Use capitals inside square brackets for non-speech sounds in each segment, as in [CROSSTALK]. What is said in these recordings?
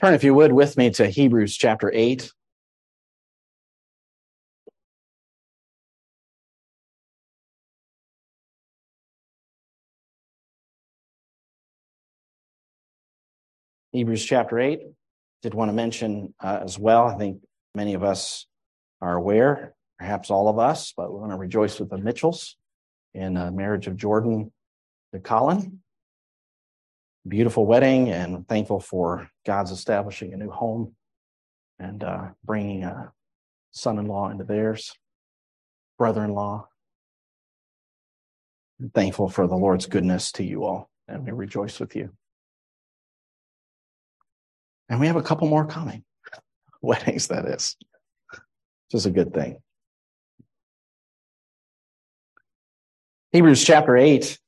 Turn, if you would, with me to Hebrews chapter 8. Hebrews chapter 8. Did want to mention uh, as well, I think many of us are aware, perhaps all of us, but we want to rejoice with the Mitchells in a marriage of Jordan to Colin beautiful wedding and thankful for God's establishing a new home and uh, bringing a son in law into theirs, brother in law. Thankful for the Lord's goodness to you all, and we rejoice with you. And we have a couple more coming [LAUGHS] weddings, that is, which is a good thing. Hebrews chapter 8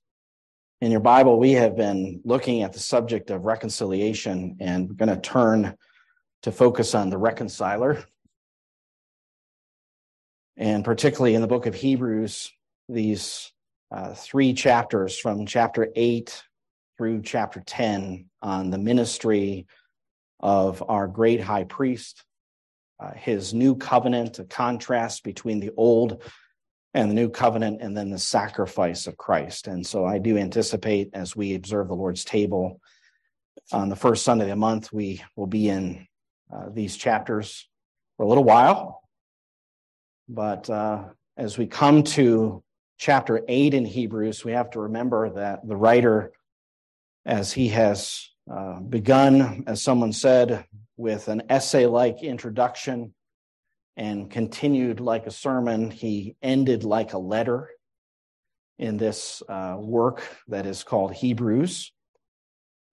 in your Bible, we have been looking at the subject of reconciliation and we're going to turn to focus on the reconciler. And particularly in the book of Hebrews, these uh, three chapters from chapter 8 through chapter 10 on the ministry of our great high priest, uh, his new covenant, a contrast between the old and the new covenant and then the sacrifice of Christ. And so I do anticipate as we observe the Lord's table on the first Sunday of the month, we will be in uh, these chapters for a little while. But uh, as we come to chapter 8 in Hebrews, we have to remember that the writer, as he has uh, begun, as someone said, with an essay like introduction and continued like a sermon. He ended like a letter in this uh, work that is called Hebrews.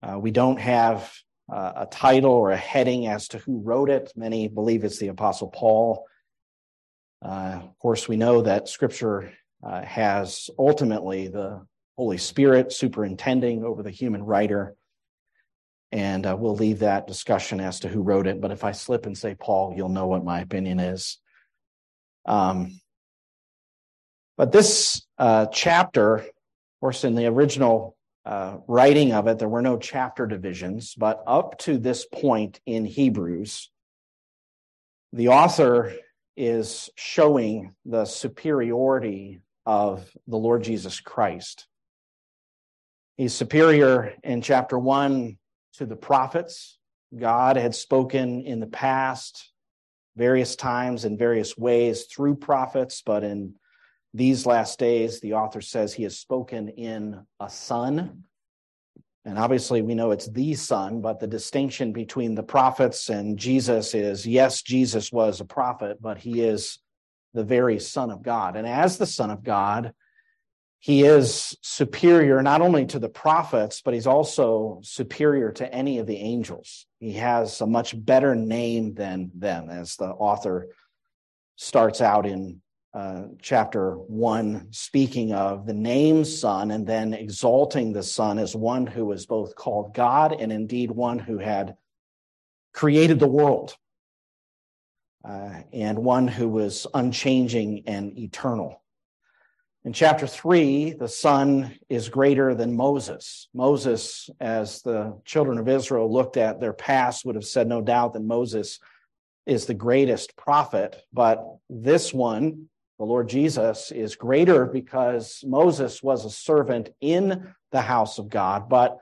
Uh, we don't have uh, a title or a heading as to who wrote it. Many believe it's the Apostle Paul. Uh, of course, we know that Scripture uh, has ultimately the Holy Spirit superintending over the human writer. And uh, we'll leave that discussion as to who wrote it. But if I slip and say Paul, you'll know what my opinion is. Um, but this uh, chapter, of course, in the original uh, writing of it, there were no chapter divisions. But up to this point in Hebrews, the author is showing the superiority of the Lord Jesus Christ. He's superior in chapter one to the prophets. God had spoken in the past various times in various ways through prophets, but in these last days, the author says he has spoken in a son. And obviously, we know it's the son, but the distinction between the prophets and Jesus is yes, Jesus was a prophet, but he is the very son of God. And as the son of God, he is superior not only to the prophets, but he's also superior to any of the angels. He has a much better name than them, as the author starts out in uh, chapter one, speaking of the name Son and then exalting the Son as one who was both called God and indeed one who had created the world uh, and one who was unchanging and eternal. In chapter three, the son is greater than Moses. Moses, as the children of Israel looked at their past, would have said no doubt that Moses is the greatest prophet. But this one, the Lord Jesus, is greater because Moses was a servant in the house of God. But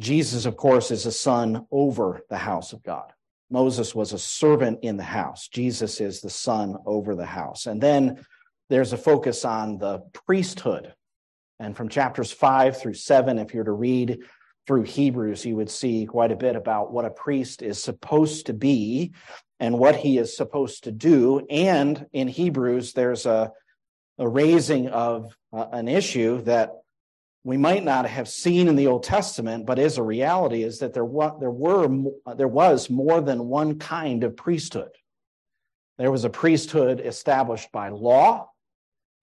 Jesus, of course, is a son over the house of God. Moses was a servant in the house. Jesus is the son over the house. And then there's a focus on the priesthood. And from chapters five through seven, if you're to read through Hebrews, you would see quite a bit about what a priest is supposed to be and what he is supposed to do. And in Hebrews, there's a, a raising of uh, an issue that we might not have seen in the Old Testament, but is a reality is that there, wa- there were there was more than one kind of priesthood. There was a priesthood established by law,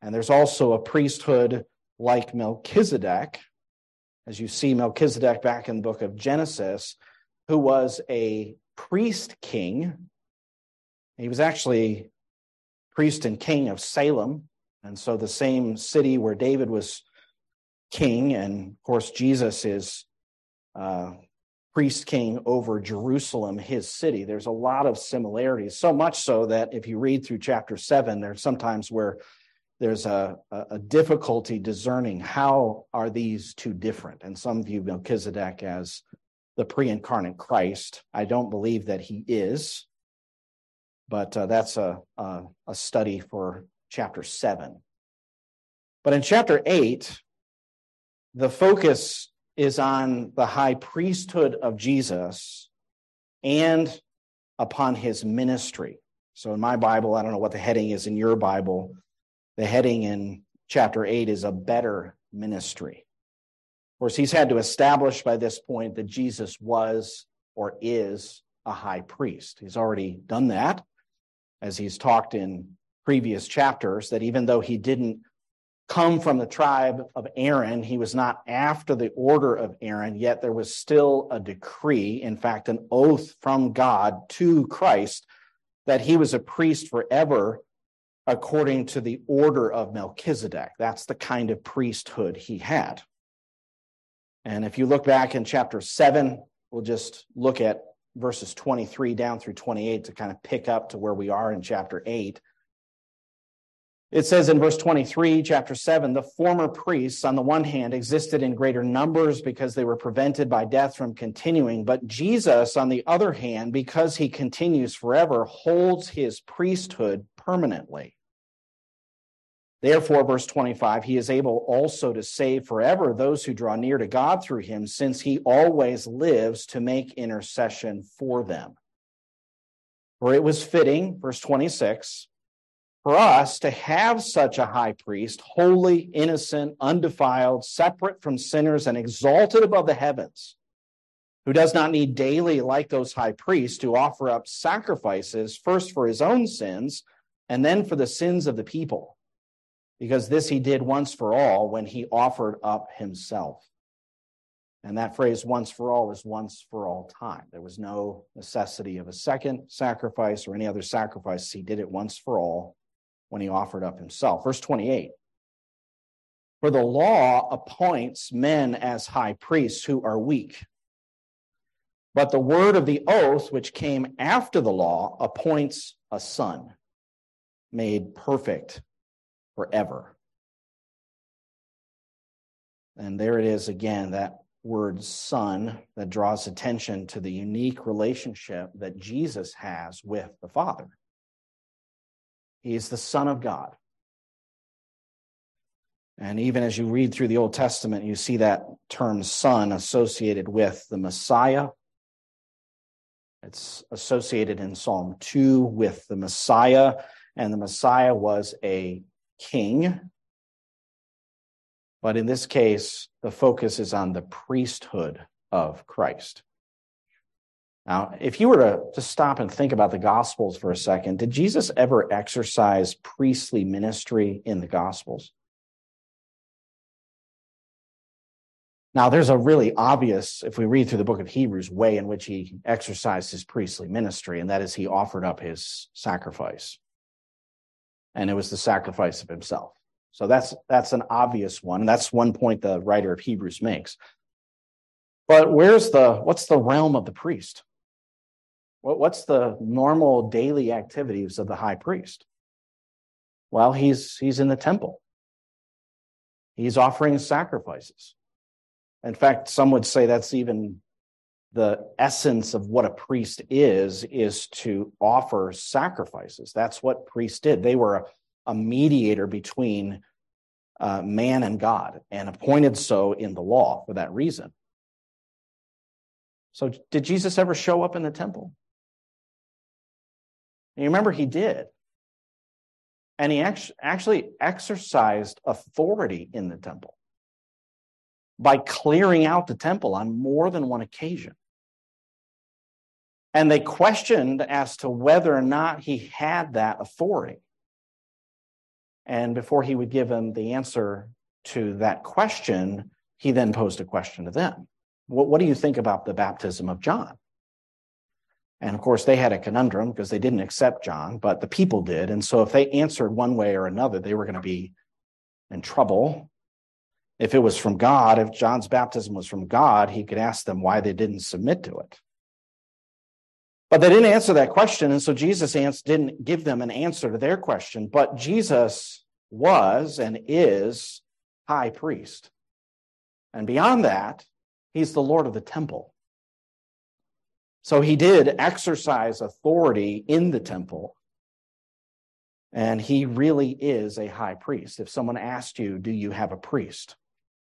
and there's also a priesthood like Melchizedek, as you see Melchizedek back in the book of Genesis, who was a priest king. He was actually priest and king of Salem. And so the same city where David was king, and of course, Jesus is uh, priest king over Jerusalem, his city. There's a lot of similarities, so much so that if you read through chapter seven, there's sometimes where there's a, a, difficulty discerning how are these two different. And some view Melchizedek as the pre-incarnate Christ. I don't believe that he is, but uh, that's a, a, a study for chapter seven. But in chapter eight, the focus is on the high priesthood of Jesus and upon his ministry. So in my Bible, I don't know what the heading is in your Bible. The heading in chapter 8 is a better ministry. Of course, he's had to establish by this point that Jesus was or is a high priest. He's already done that, as he's talked in previous chapters, that even though he didn't come from the tribe of Aaron. He was not after the order of Aaron, yet there was still a decree, in fact, an oath from God to Christ that he was a priest forever according to the order of Melchizedek. That's the kind of priesthood he had. And if you look back in chapter 7, we'll just look at verses 23 down through 28 to kind of pick up to where we are in chapter 8. It says in verse 23, chapter 7, the former priests, on the one hand, existed in greater numbers because they were prevented by death from continuing. But Jesus, on the other hand, because he continues forever, holds his priesthood permanently. Therefore, verse 25, he is able also to save forever those who draw near to God through him, since he always lives to make intercession for them. For it was fitting, verse 26, for us to have such a high priest, holy, innocent, undefiled, separate from sinners, and exalted above the heavens, who does not need daily, like those high priests, to offer up sacrifices, first for his own sins, and then for the sins of the people, because this he did once for all when he offered up himself. And that phrase once for all is once for all time. There was no necessity of a second sacrifice or any other sacrifice. He did it once for all when he offered up himself. Verse 28 For the law appoints men as high priests who are weak. But the word of the oath, which came after the law, appoints a son made perfect forever. And there it is again, that word son that draws attention to the unique relationship that Jesus has with the Father. He is the Son of God. And even as you read through the Old Testament, you see that term son associated with the Messiah. It's associated in Psalm 2 with the Messiah, and the Messiah was a king. But in this case, the focus is on the priesthood of Christ. Now, if you were to, to stop and think about the Gospels for a second, did Jesus ever exercise priestly ministry in the Gospels? Now, there's a really obvious, if we read through the book of Hebrews, way in which he exercised his priestly ministry, and that is he offered up his sacrifice. And it was the sacrifice of himself. So that's that's an obvious one. That's one point the writer of Hebrews makes. But where's the what's the realm of the priest? What's the normal daily activities of the high priest? Well, he's he's in the temple. He's offering sacrifices. In fact, some would say that's even the essence of what a priest is is to offer sacrifices. That's what priests did. They were a, a mediator between uh, man and God, and appointed so in the law for that reason. So, did Jesus ever show up in the temple? And you remember he did. And he actually exercised authority in the temple by clearing out the temple on more than one occasion. And they questioned as to whether or not he had that authority. And before he would give them the answer to that question, he then posed a question to them. What, what do you think about the baptism of John? And of course, they had a conundrum because they didn't accept John, but the people did. And so if they answered one way or another, they were going to be in trouble. If it was from God, if John's baptism was from God, he could ask them why they didn't submit to it. But they didn't answer that question. And so Jesus didn't give them an answer to their question. But Jesus was and is high priest. And beyond that, he's the Lord of the temple. So he did exercise authority in the temple. And he really is a high priest. If someone asked you, Do you have a priest?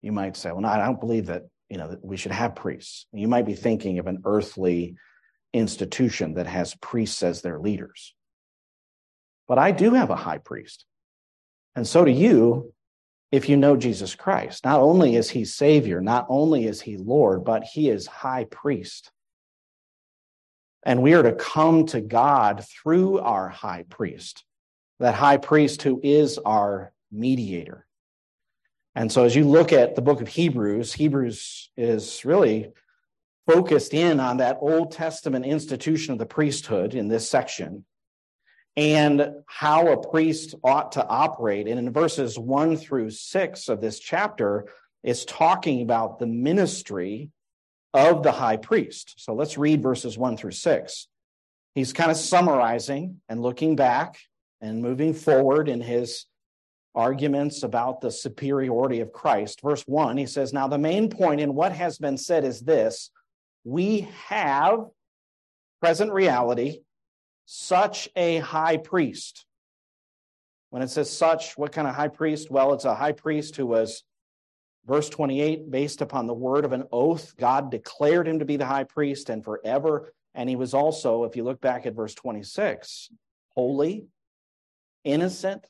You might say, Well, no, I don't believe that, you know, that we should have priests. You might be thinking of an earthly institution that has priests as their leaders. But I do have a high priest. And so do you if you know Jesus Christ. Not only is he Savior, not only is he Lord, but he is high priest. And we are to come to God through our high priest, that high priest who is our mediator. And so as you look at the book of Hebrews, Hebrews is really focused in on that Old Testament institution of the priesthood in this section and how a priest ought to operate. And in verses one through six of this chapter, is talking about the ministry of the high priest. So let's read verses one through six. He's kind of summarizing and looking back and moving forward in his arguments about the superiority of Christ. Verse one, he says, Now the main point in what has been said is this we have present reality such a high priest. When it says such, what kind of high priest? Well, it's a high priest who was, verse 28, based upon the word of an oath. God declared him to be the high priest and forever. And he was also, if you look back at verse 26, holy, innocent,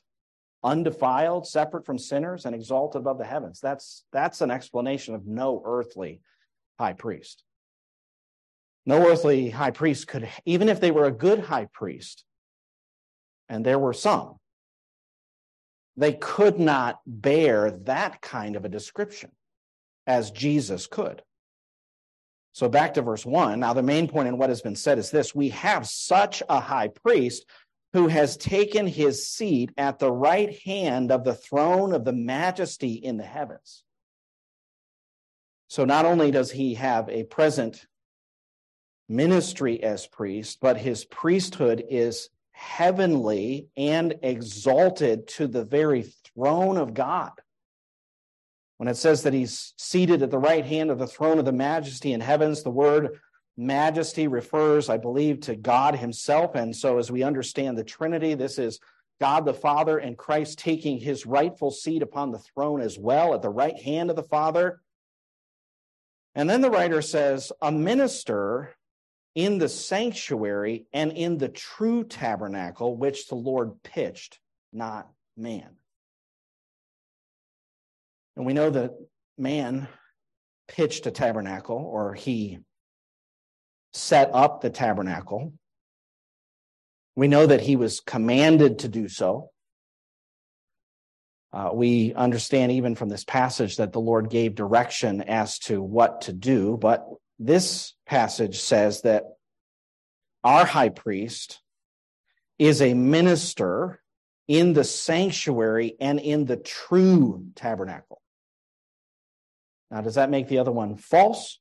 undefiled, separate from sinners, and exalted above the heavens. That's, that's an explanation of no earthly high priest. No earthly high priest could, even if they were a good high priest, and there were some, they could not bear that kind of a description as Jesus could. So back to verse one. Now, the main point in what has been said is this we have such a high priest who has taken his seat at the right hand of the throne of the majesty in the heavens. So not only does he have a present ministry as priest, but his priesthood is heavenly and exalted to the very throne of God. When it says that he's seated at the right hand of the throne of the majesty in heavens, the word majesty refers, I believe, to God himself. And so, as we understand the Trinity, this is God the Father and Christ taking his rightful seat upon the throne as well at the right hand of the Father. And then the writer says, a minister in the sanctuary and in the true tabernacle which the Lord pitched, not man. And we know that man pitched a tabernacle or he set up the tabernacle. We know that he was commanded to do so. Uh, we understand even from this passage that the Lord gave direction as to what to do, but this passage says that our high priest is a minister in the sanctuary and in the true tabernacle. Now, does that make the other one false?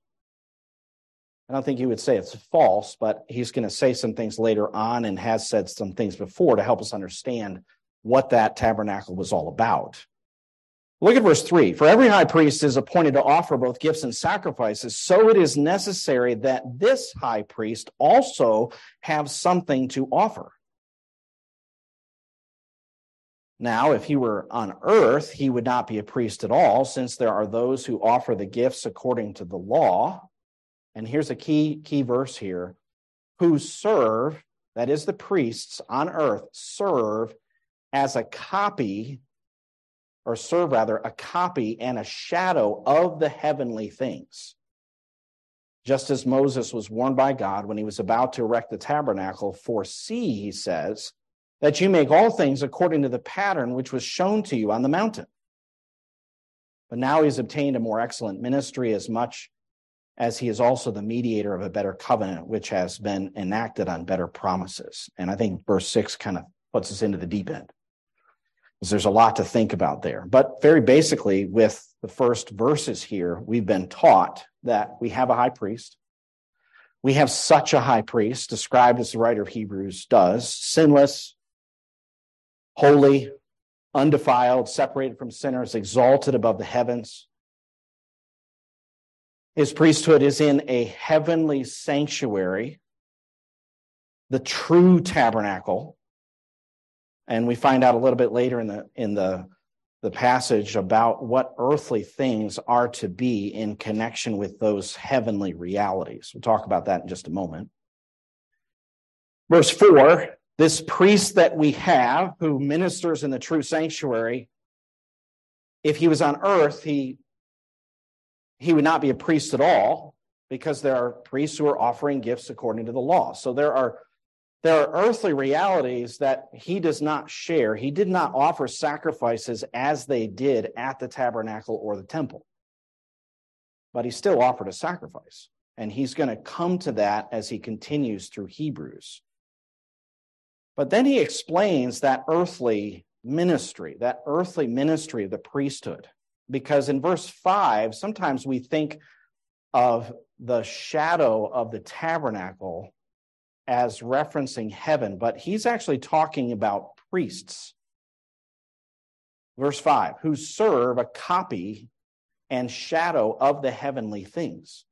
I don't think he would say it's false, but he's going to say some things later on and has said some things before to help us understand what that tabernacle was all about. Look at verse 3. For every high priest is appointed to offer both gifts and sacrifices, so it is necessary that this high priest also have something to offer. Now, if he were on earth, he would not be a priest at all, since there are those who offer the gifts according to the law. And here's a key, key verse here who serve, that is, the priests on earth, serve as a copy or serve rather a copy and a shadow of the heavenly things. Just as Moses was warned by God when he was about to erect the tabernacle, for see, he says, that you make all things according to the pattern which was shown to you on the mountain. But now he has obtained a more excellent ministry as much as he is also the mediator of a better covenant, which has been enacted on better promises. And I think verse six kind of puts us into the deep end. There's a lot to think about there. But very basically, with the first verses here, we've been taught that we have a high priest. We have such a high priest, described as the writer of Hebrews does, sinless, holy, undefiled, separated from sinners, exalted above the heavens. His priesthood is in a heavenly sanctuary, the true tabernacle. And we find out a little bit later in the in the the passage about what earthly things are to be in connection with those heavenly realities. We'll talk about that in just a moment. Verse 4 this priest that we have who ministers in the true sanctuary, if he was on earth, he, he would not be a priest at all because there are priests who are offering gifts according to the law. So there are there are earthly realities that he does not share. He did not offer sacrifices as they did at the tabernacle or the temple. But he still offered a sacrifice. And he's going to come to that as he continues through Hebrews. But then he explains that earthly ministry, that earthly ministry of the priesthood. Because in verse 5, sometimes we think of the shadow of the tabernacle as referencing heaven, but he's actually talking about priests. Verse 5 who serve a copy and shadow of the heavenly things.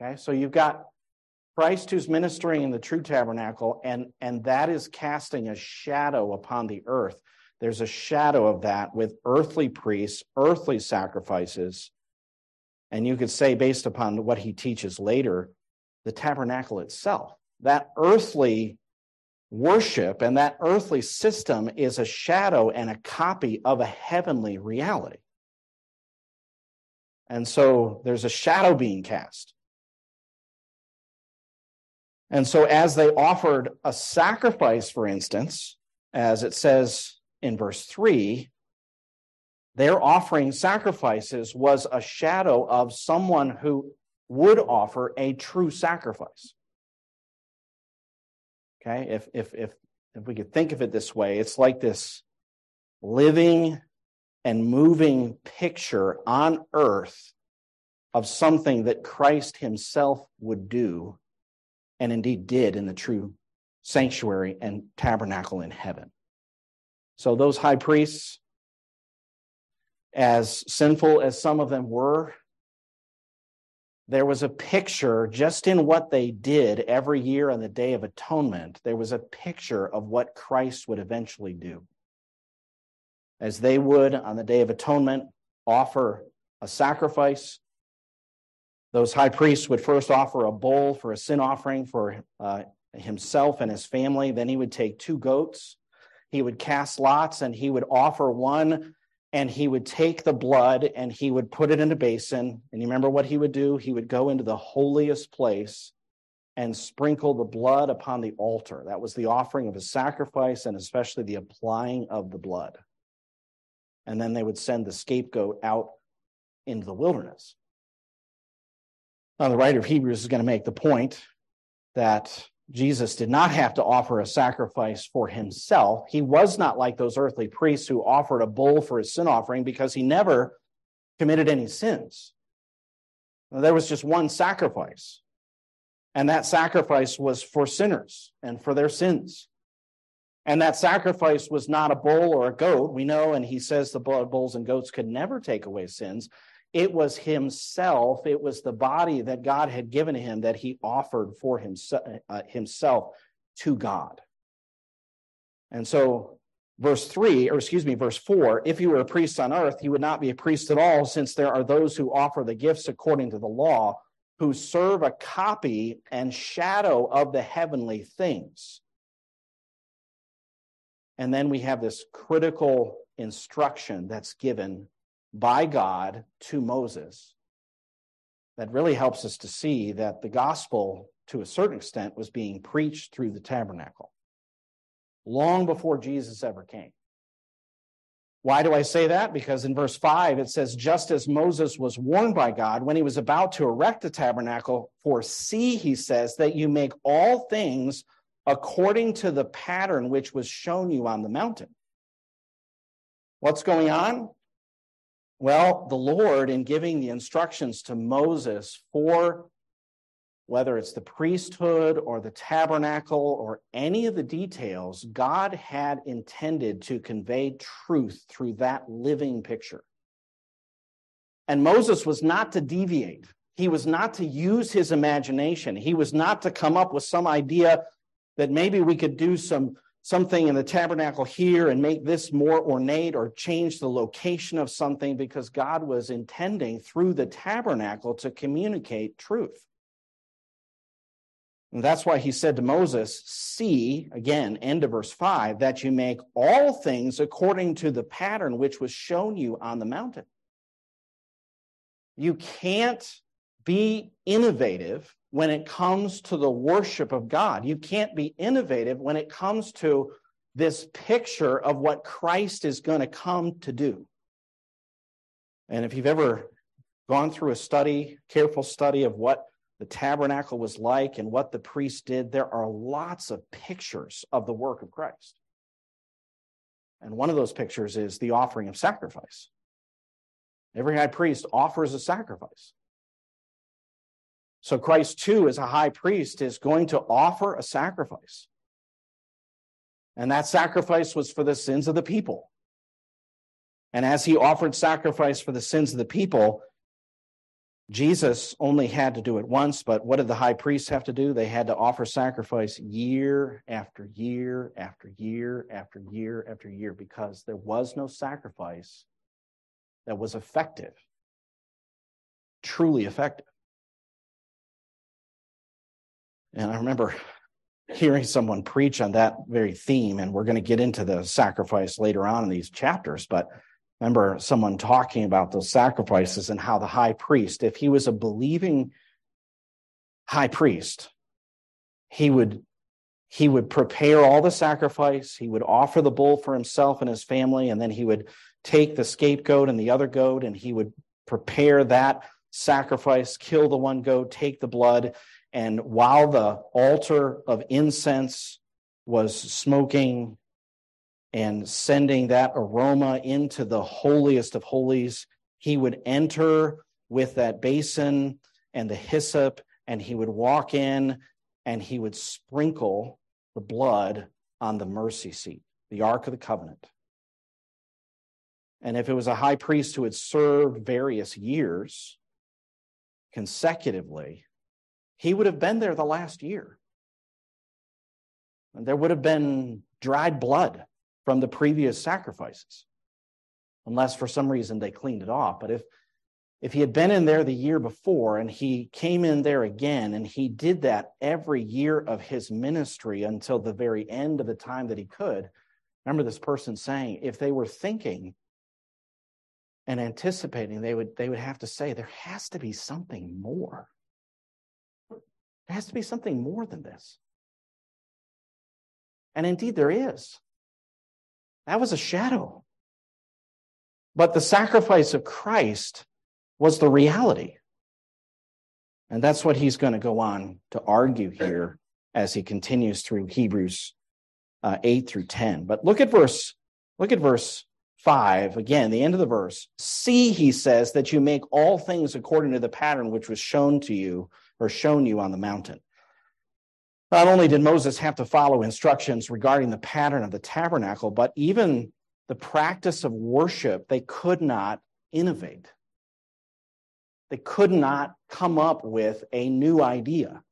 Okay, so you've got Christ who's ministering in the true tabernacle, and, and that is casting a shadow upon the earth. There's a shadow of that with earthly priests, earthly sacrifices. And you could say, based upon what he teaches later, the tabernacle itself. That earthly worship and that earthly system is a shadow and a copy of a heavenly reality. And so there's a shadow being cast. And so, as they offered a sacrifice, for instance, as it says in verse 3, their offering sacrifices was a shadow of someone who would offer a true sacrifice. Okay, if if if if we could think of it this way, it's like this living and moving picture on earth of something that Christ himself would do and indeed did in the true sanctuary and tabernacle in heaven. So those high priests as sinful as some of them were, there was a picture just in what they did every year on the Day of Atonement. There was a picture of what Christ would eventually do. As they would on the Day of Atonement offer a sacrifice, those high priests would first offer a bull for a sin offering for uh, himself and his family. Then he would take two goats. He would cast lots and he would offer one and he would take the blood and he would put it in a basin. And you remember what he would do? He would go into the holiest place and sprinkle the blood upon the altar. That was the offering of a sacrifice and especially the applying of the blood. And then they would send the scapegoat out into the wilderness. Now, the writer of Hebrews is going to make the point that Jesus did not have to offer a sacrifice for himself. He was not like those earthly priests who offered a bull for his sin offering because he never committed any sins. There was just one sacrifice, and that sacrifice was for sinners and for their sins. And that sacrifice was not a bull or a goat. We know, and he says the bulls and goats could never take away sins. It was himself, it was the body that God had given him that he offered for himself, uh, himself to God. And so, verse 3, or excuse me, verse 4 if you were a priest on earth, you would not be a priest at all, since there are those who offer the gifts according to the law, who serve a copy and shadow of the heavenly things. And then we have this critical instruction that's given by God to Moses that really helps us to see that the gospel, to a certain extent, was being preached through the tabernacle long before Jesus ever came. Why do I say that? Because in verse 5 it says, Just as Moses was warned by God when he was about to erect the tabernacle, for see, he says, that you make all things according to the pattern which was shown you on the mountain. What's going on? Well, the Lord, in giving the instructions to Moses for whether it's the priesthood or the tabernacle or any of the details, God had intended to convey truth through that living picture. And Moses was not to deviate. He was not to use his imagination. He was not to come up with some idea that maybe we could do some something in the tabernacle here and make this more ornate or change the location of something because God was intending through the tabernacle to communicate truth. And that's why he said to Moses, See, again, end of verse 5, that you make all things according to the pattern which was shown you on the mountain. You can't be innovative when it comes to the worship of God. You can't be innovative when it comes to this picture of what Christ is going to come to do. And if you've ever gone through a study, careful study of what the tabernacle was like and what the priest did, there are lots of pictures of the work of Christ. And one of those pictures is the offering of sacrifice. Every high priest offers a sacrifice. So Christ, too, as a high priest, is going to offer a sacrifice. And that sacrifice was for the sins of the people. And as he offered sacrifice for the sins of the people, Jesus only had to do it once, but what did the high priests have to do? They had to offer sacrifice year after year after year after year after year because there was no sacrifice that was effective, truly effective. And I remember hearing someone preach on that very theme, and we're going to get into the sacrifice later on in these chapters, but remember someone talking about those sacrifices and how the high priest, if he was a believing high priest, he would he would prepare all the sacrifice, he would offer the bull for himself and his family, and then he would take the scapegoat and the other goat, and he would prepare that sacrifice, kill the one goat, take the blood, and while the altar of incense was smoking and sending that aroma into the holiest of holies, he would enter with that basin and the hyssop, and he would walk in and he would sprinkle the blood on the mercy seat, the Ark of the Covenant. And if it was a high priest who had served various years consecutively, he would have been there the last year. And there would have been dried blood from the previous sacrifices, unless for some reason they cleaned it off. But if if he had been in there the year before and he came in there again and he did that every year of his ministry until the very end of the time that he could, remember this person saying, if they were thinking and anticipating, they would they would have to say, there has to be something more. There has to be something more than this. And indeed, there is. That was a shadow. But the sacrifice of Christ was the reality. And that's what he's going to go on to argue here as he continues through Hebrews uh, 8 through 10. But look at verse look at verse 5 again, the end of the verse. See, he says, that you make all things according to the pattern which was shown to you or shown you on the mountain. Not only did Moses have to follow instructions regarding the pattern of the tabernacle, but even the practice of worship, they could not innovate. They could not come up with a new idea.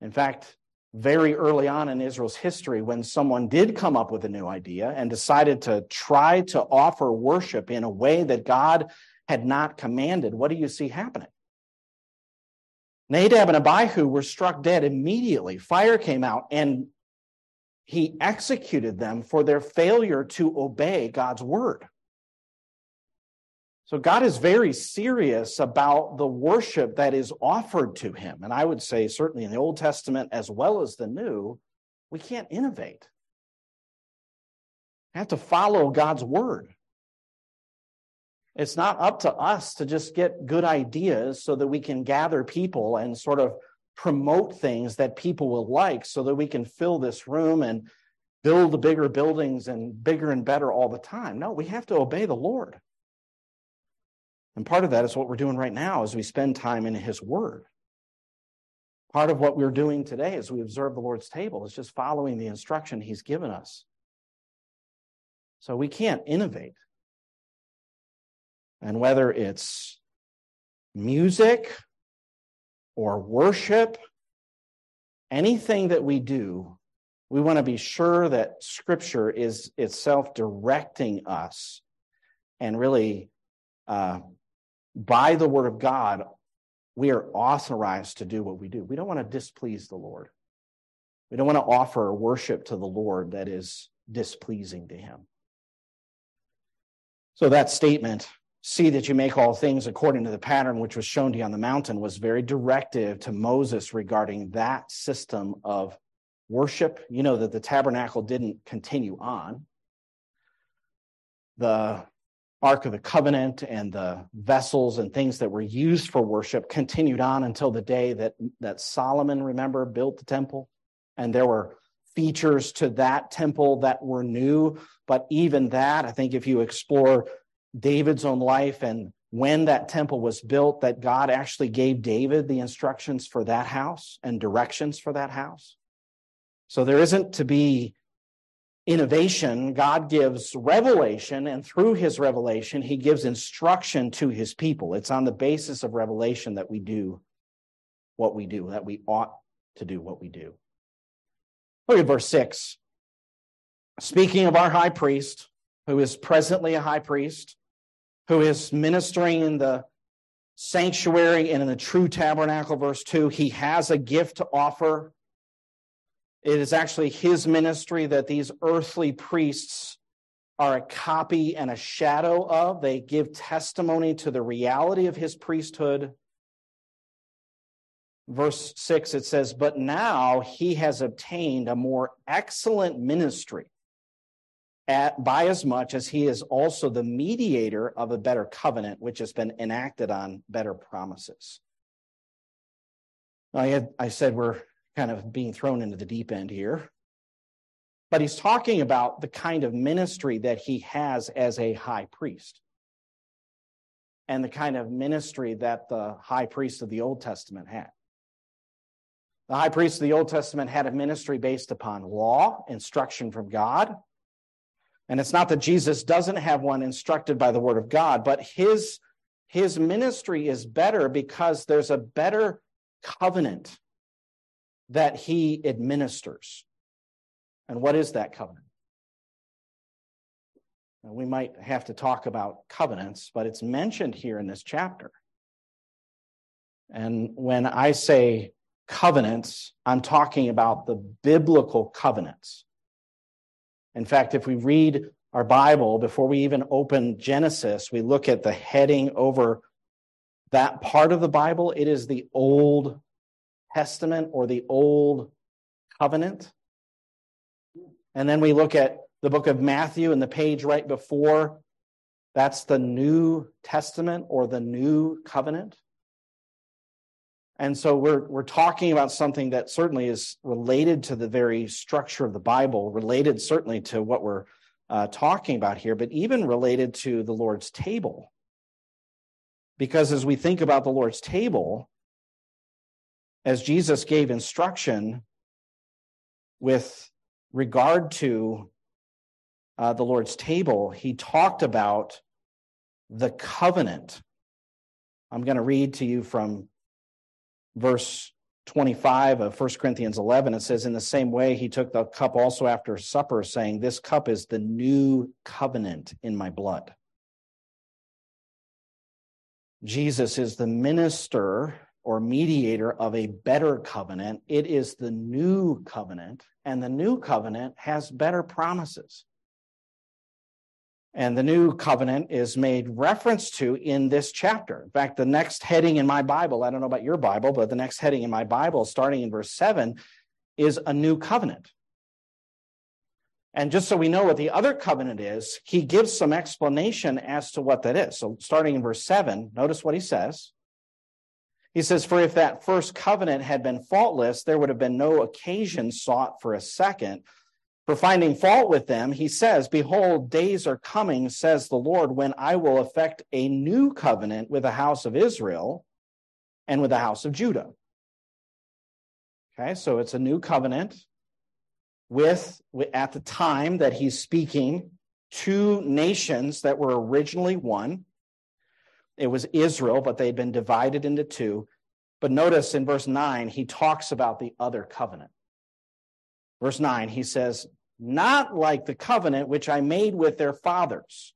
In fact, very early on in Israel's history, when someone did come up with a new idea and decided to try to offer worship in a way that God had not commanded, what do you see happening? Nadab and Abihu were struck dead immediately. Fire came out and he executed them for their failure to obey God's word. So God is very serious about the worship that is offered to him. And I would say, certainly in the Old Testament as well as the New, we can't innovate. We have to follow God's word. It's not up to us to just get good ideas so that we can gather people and sort of promote things that people will like so that we can fill this room and build the bigger buildings and bigger and better all the time. No, we have to obey the Lord. And part of that is what we're doing right now as we spend time in his word. Part of what we're doing today as we observe the Lord's table is just following the instruction he's given us. So we can't innovate. And whether it's music or worship, anything that we do, we want to be sure that scripture is itself directing us and really uh, by the word of god we are authorized to do what we do. We don't want to displease the lord. We don't want to offer worship to the lord that is displeasing to him. So that statement see that you make all things according to the pattern which was shown to you on the mountain was very directive to moses regarding that system of worship. You know that the tabernacle didn't continue on. The Ark of the Covenant and the vessels and things that were used for worship continued on until the day that, that Solomon, remember, built the temple. And there were features to that temple that were new. But even that, I think if you explore David's own life and when that temple was built, that God actually gave David the instructions for that house and directions for that house. So there isn't to be innovation. God gives revelation, and through his revelation, he gives instruction to his people. It's on the basis of revelation that we do what we do, that we ought to do what we do. Look at verse 6. Speaking of our high priest, who is presently a high priest, who is ministering in the sanctuary and in the true tabernacle, verse 2, he has a gift to offer it is actually his ministry that these earthly priests are a copy and a shadow of. They give testimony to the reality of his priesthood. Verse 6, it says, But now he has obtained a more excellent ministry, at, by as much as he is also the mediator of a better covenant, which has been enacted on better promises. I, had, I said we're kind of being thrown into the deep end here. But he's talking about the kind of ministry that he has as a high priest and the kind of ministry that the high priest of the Old Testament had. The high priest of the Old Testament had a ministry based upon law, instruction from God. And it's not that Jesus doesn't have one instructed by the word of God, but his, his ministry is better because there's a better covenant that he administers. And what is that covenant? Now, we might have to talk about covenants, but it's mentioned here in this chapter. And when I say covenants, I'm talking about the biblical covenants. In fact, if we read our Bible before we even open Genesis, we look at the heading over that part of the Bible. It is the Old Testament or the Old Covenant. And then we look at the book of Matthew and the page right before. That's the New Testament or the New Covenant. And so we're, we're talking about something that certainly is related to the very structure of the Bible, related certainly to what we're uh, talking about here, but even related to the Lord's table. Because as we think about the Lord's table, as Jesus gave instruction with regard to uh, the Lord's table, he talked about the covenant. I'm going to read to you from verse 25 of 1 Corinthians 11. It says, In the same way, he took the cup also after supper, saying, This cup is the new covenant in my blood. Jesus is the minister or mediator of a better covenant. It is the new covenant, and the new covenant has better promises. And the new covenant is made reference to in this chapter. In fact, the next heading in my Bible, I don't know about your Bible, but the next heading in my Bible, starting in verse 7, is a new covenant. And just so we know what the other covenant is, he gives some explanation as to what that is. So starting in verse 7, notice what he says. He says, For if that first covenant had been faultless, there would have been no occasion sought for a second. For finding fault with them, he says, Behold, days are coming, says the Lord, when I will effect a new covenant with the house of Israel and with the house of Judah. Okay, so it's a new covenant with, at the time that he's speaking, two nations that were originally one. It was Israel, but they'd been divided into two. But notice in verse 9, he talks about the other covenant. Verse 9, he says, Not like the covenant which I made with their fathers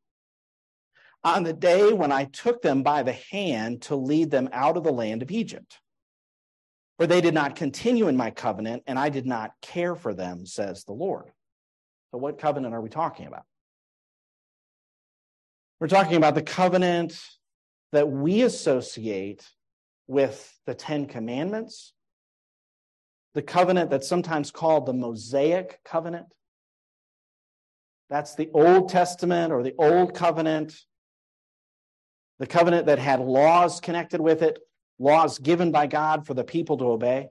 on the day when I took them by the hand to lead them out of the land of Egypt. For they did not continue in my covenant, and I did not care for them, says the Lord. So, what covenant are we talking about? We're talking about the covenant that we associate with the Ten Commandments, the covenant that's sometimes called the Mosaic covenant. That's the Old Testament or the Old Covenant, the covenant that had laws connected with it, laws given by God for the people to obey.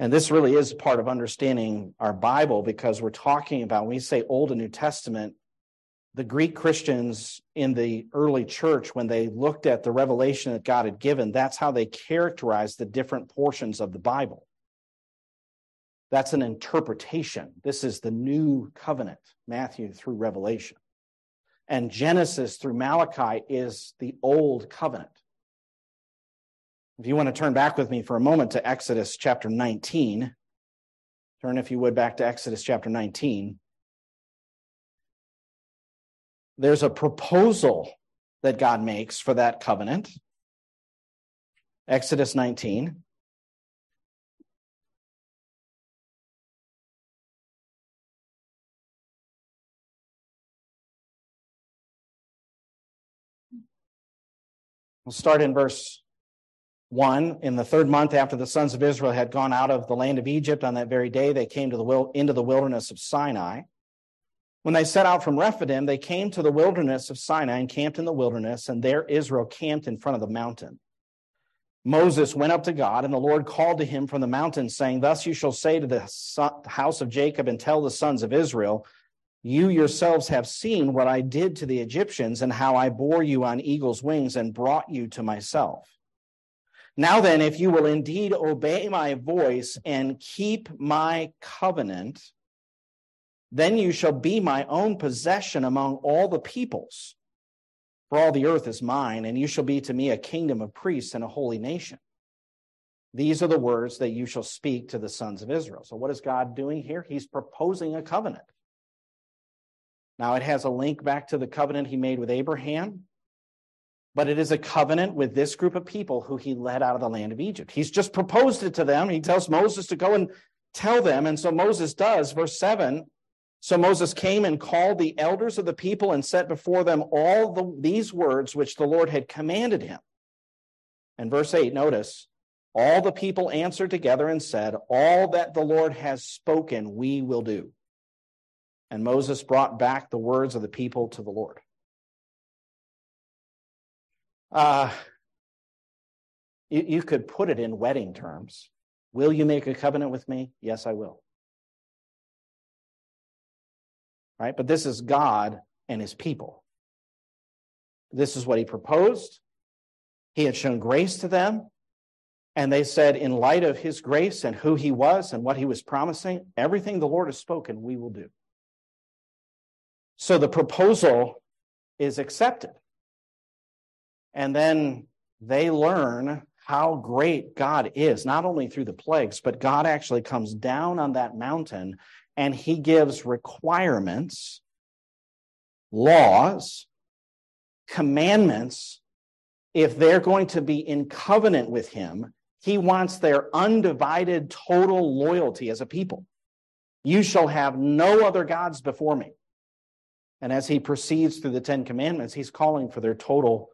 And this really is part of understanding our Bible because we're talking about, when we say Old and New Testament, the Greek Christians in the early church, when they looked at the revelation that God had given, that's how they characterized the different portions of the Bible. That's an interpretation. This is the new covenant, Matthew through Revelation. And Genesis through Malachi is the old covenant. If you want to turn back with me for a moment to Exodus chapter 19, turn, if you would, back to Exodus chapter 19. There's a proposal that God makes for that covenant. Exodus 19. We'll start in verse 1 in the third month after the sons of israel had gone out of the land of egypt on that very day they came to the wil- into the wilderness of sinai. When they set out from rephidim they came to the wilderness of sinai and camped in the wilderness and there israel camped in front of the mountain. Moses went up to god and the lord called to him from the mountain saying thus you shall say to the house of jacob and tell the sons of israel you yourselves have seen what i did to the egyptians and how i bore you on eagle's wings and brought you to myself now then, if you will indeed obey my voice and keep my covenant, then you shall be my own possession among all the peoples. For all the earth is mine, and you shall be to me a kingdom of priests and a holy nation. These are the words that you shall speak to the sons of Israel. So, what is God doing here? He's proposing a covenant. Now, it has a link back to the covenant he made with Abraham but it is a covenant with this group of people who he led out of the land of Egypt. He's just proposed it to them. He tells Moses to go and tell them. And so Moses does. Verse 7 So Moses came and called the elders of the people and set before them all the, these words which the Lord had commanded him. And verse 8, notice, all the people answered together and said, All that the Lord has spoken, we will do. And Moses brought back the words of the people to the Lord. Uh, you, you could put it in wedding terms. Will you make a covenant with me? Yes, I will. Right? But this is God and his people. This is what he proposed. He had shown grace to them. And they said, in light of his grace and who he was and what he was promising, everything the Lord has spoken, we will do. So the proposal is accepted. And then they learn how great God is, not only through the plagues, but God actually comes down on that mountain and he gives requirements, laws, commandments. If they're going to be in covenant with him, he wants their undivided total loyalty as a people. You shall have no other gods before me. And as he proceeds through the Ten Commandments, he's calling for their total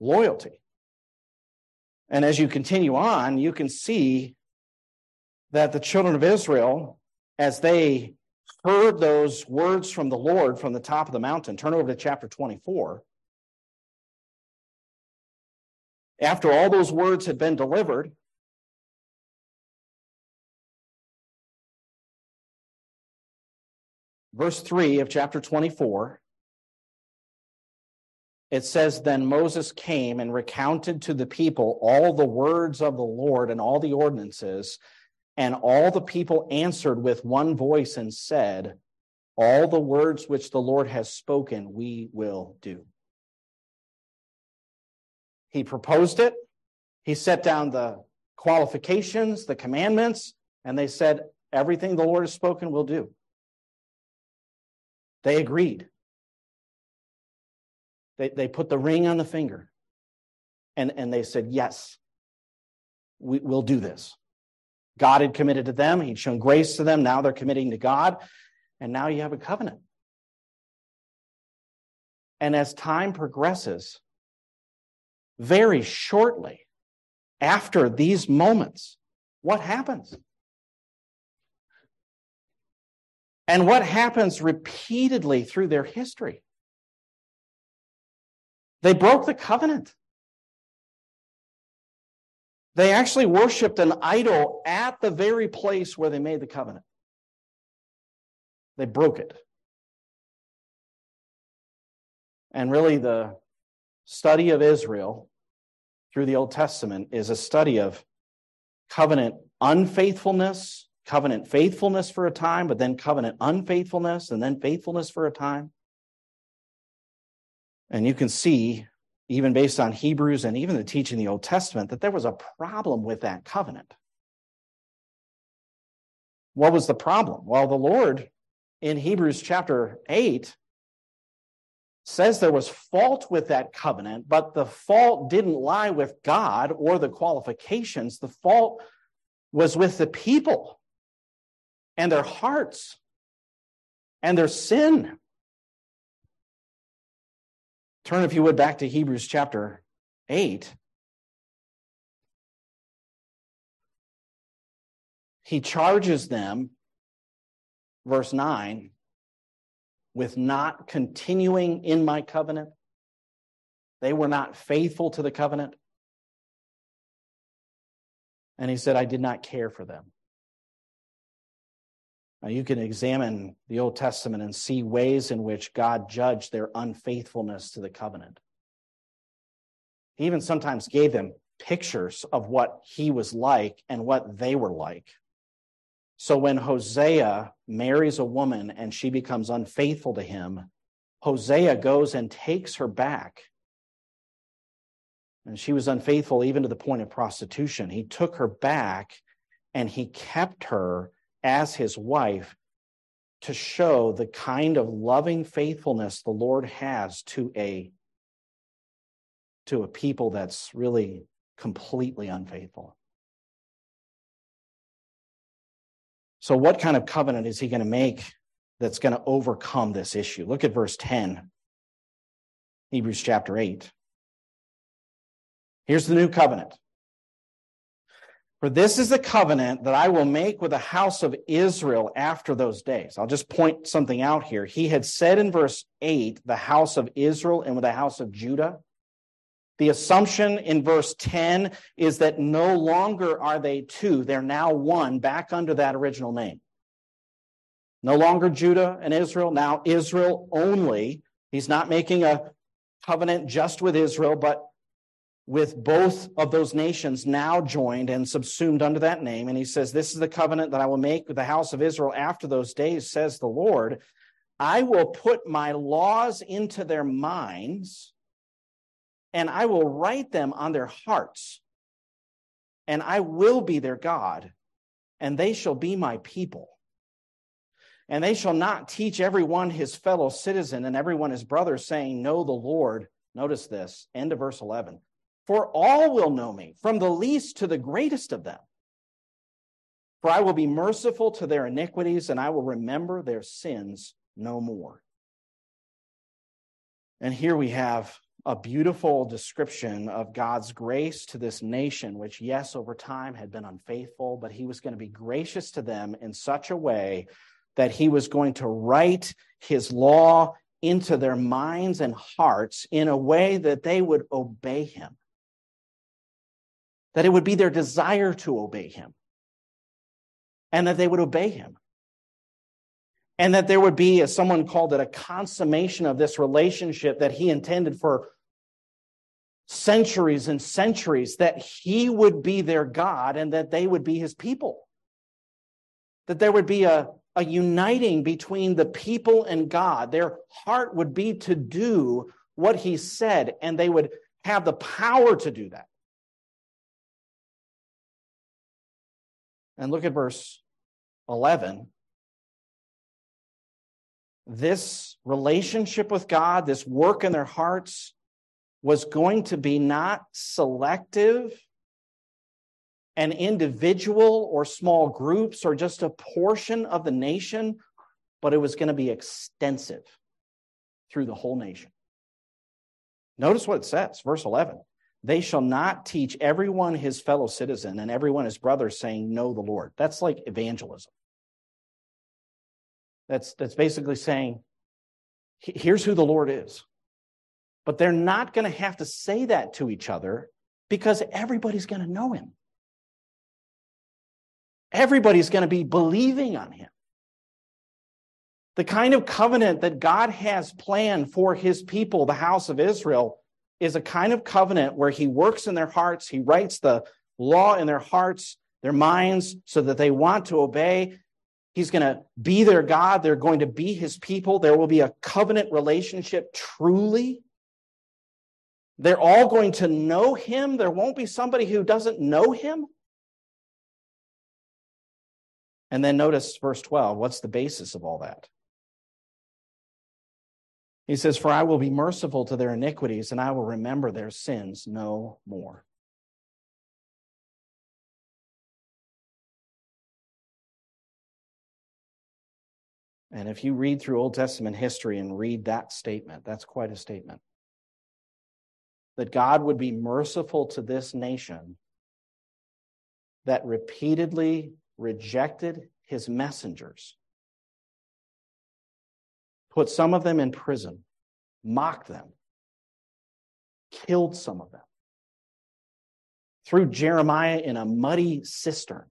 loyalty. And as you continue on, you can see that the children of Israel, as they heard those words from the Lord from the top of the mountain, turn over to chapter 24. After all those words had been delivered, verse 3 of chapter 24, it says, Then Moses came and recounted to the people all the words of the Lord and all the ordinances. And all the people answered with one voice and said, All the words which the Lord has spoken, we will do. He proposed it. He set down the qualifications, the commandments, and they said, Everything the Lord has spoken, we'll do. They agreed. They, they put the ring on the finger and, and they said, Yes, we, we'll do this. God had committed to them, He'd shown grace to them. Now they're committing to God. And now you have a covenant. And as time progresses, very shortly after these moments, what happens? And what happens repeatedly through their history? They broke the covenant. They actually worshiped an idol at the very place where they made the covenant. They broke it. And really, the study of Israel through the Old Testament is a study of covenant unfaithfulness, covenant faithfulness for a time, but then covenant unfaithfulness, and then faithfulness for a time. And you can see, even based on Hebrews and even the teaching in the Old Testament, that there was a problem with that covenant. What was the problem? Well, the Lord in Hebrews chapter 8 says there was fault with that covenant, but the fault didn't lie with God or the qualifications. The fault was with the people and their hearts and their sin. Turn, if you would, back to Hebrews chapter 8. He charges them, verse 9, with not continuing in my covenant. They were not faithful to the covenant. And he said, I did not care for them. Now, you can examine the Old Testament and see ways in which God judged their unfaithfulness to the covenant. He even sometimes gave them pictures of what he was like and what they were like. So when Hosea marries a woman and she becomes unfaithful to him, Hosea goes and takes her back. And she was unfaithful even to the point of prostitution. He took her back and he kept her as his wife to show the kind of loving faithfulness the Lord has to a to a people that's really completely unfaithful. So what kind of covenant is he going to make that's going to overcome this issue? Look at verse 10. Hebrews chapter 8. Here's the new covenant. For this is the covenant that I will make with the house of Israel after those days. I'll just point something out here. He had said in verse 8, the house of Israel and with the house of Judah. The assumption in verse 10 is that no longer are they two, they're now one, back under that original name. No longer Judah and Israel, now Israel only. He's not making a covenant just with Israel, but with both of those nations now joined and subsumed under that name. And he says, This is the covenant that I will make with the house of Israel after those days, says the Lord. I will put my laws into their minds, and I will write them on their hearts, and I will be their God, and they shall be my people. And they shall not teach everyone his fellow citizen and everyone his brother, saying, Know the Lord. Notice this, end of verse 11 for all will know me, from the least to the greatest of them. For I will be merciful to their iniquities, and I will remember their sins no more. And here we have a beautiful description of God's grace to this nation, which, yes, over time had been unfaithful, but he was going to be gracious to them in such a way that he was going to write his law into their minds and hearts in a way that they would obey him that it would be their desire to obey him, and that they would obey him. And that there would be, as someone called it, a consummation of this relationship that he intended for centuries and centuries, that he would be their God and that they would be his people. That there would be a, a uniting between the people and God. Their heart would be to do what he said, and they would have the power to do that. And look at verse 11. This relationship with God, this work in their hearts, was going to be not selective and individual or small groups or just a portion of the nation, but it was going to be extensive through the whole nation. Notice what it says, verse 11. They shall not teach everyone his fellow citizen and everyone his brother, saying, Know the Lord. That's like evangelism. That's, that's basically saying, Here's who the Lord is. But they're not going to have to say that to each other because everybody's going to know him. Everybody's going to be believing on him. The kind of covenant that God has planned for his people, the house of Israel, is a kind of covenant where he works in their hearts, he writes the law in their hearts, their minds, so that they want to obey. He's going to be their God. They're going to be his people. There will be a covenant relationship truly. They're all going to know him. There won't be somebody who doesn't know him. And then notice verse 12. What's the basis of all that? He says, For I will be merciful to their iniquities, and I will remember their sins no more. And if you read through Old Testament history and read that statement, that's quite a statement. That God would be merciful to this nation that repeatedly rejected his messengers, put some of them in prison, mocked them, killed some of them, threw Jeremiah in a muddy cistern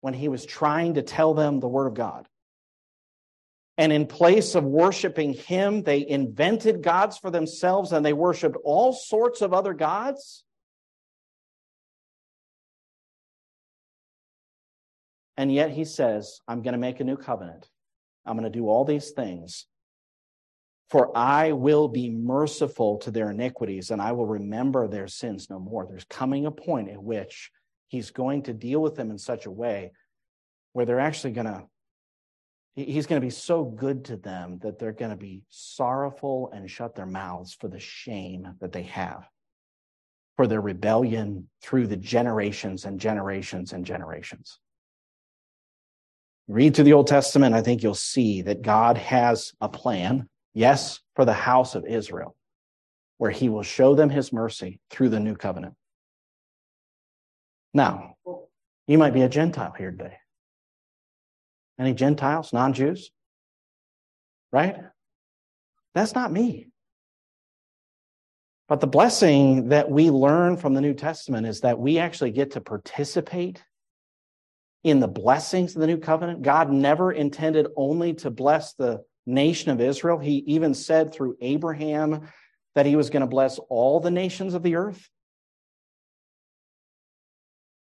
when he was trying to tell them the word of God. And in place of worshiping him, they invented gods for themselves and they worshiped all sorts of other gods. And yet he says, I'm going to make a new covenant. I'm going to do all these things. For I will be merciful to their iniquities and I will remember their sins no more. There's coming a point at which he's going to deal with them in such a way where they're actually going to, he's going to be so good to them that they're going to be sorrowful and shut their mouths for the shame that they have, for their rebellion through the generations and generations and generations. Read through the Old Testament, I think you'll see that God has a plan, yes, for the house of Israel, where he will show them his mercy through the new covenant. Now, you might be a Gentile here today. Any Gentiles, non Jews? Right? That's not me. But the blessing that we learn from the New Testament is that we actually get to participate in the blessings of the new covenant. God never intended only to bless the nation of Israel. He even said through Abraham that he was going to bless all the nations of the earth.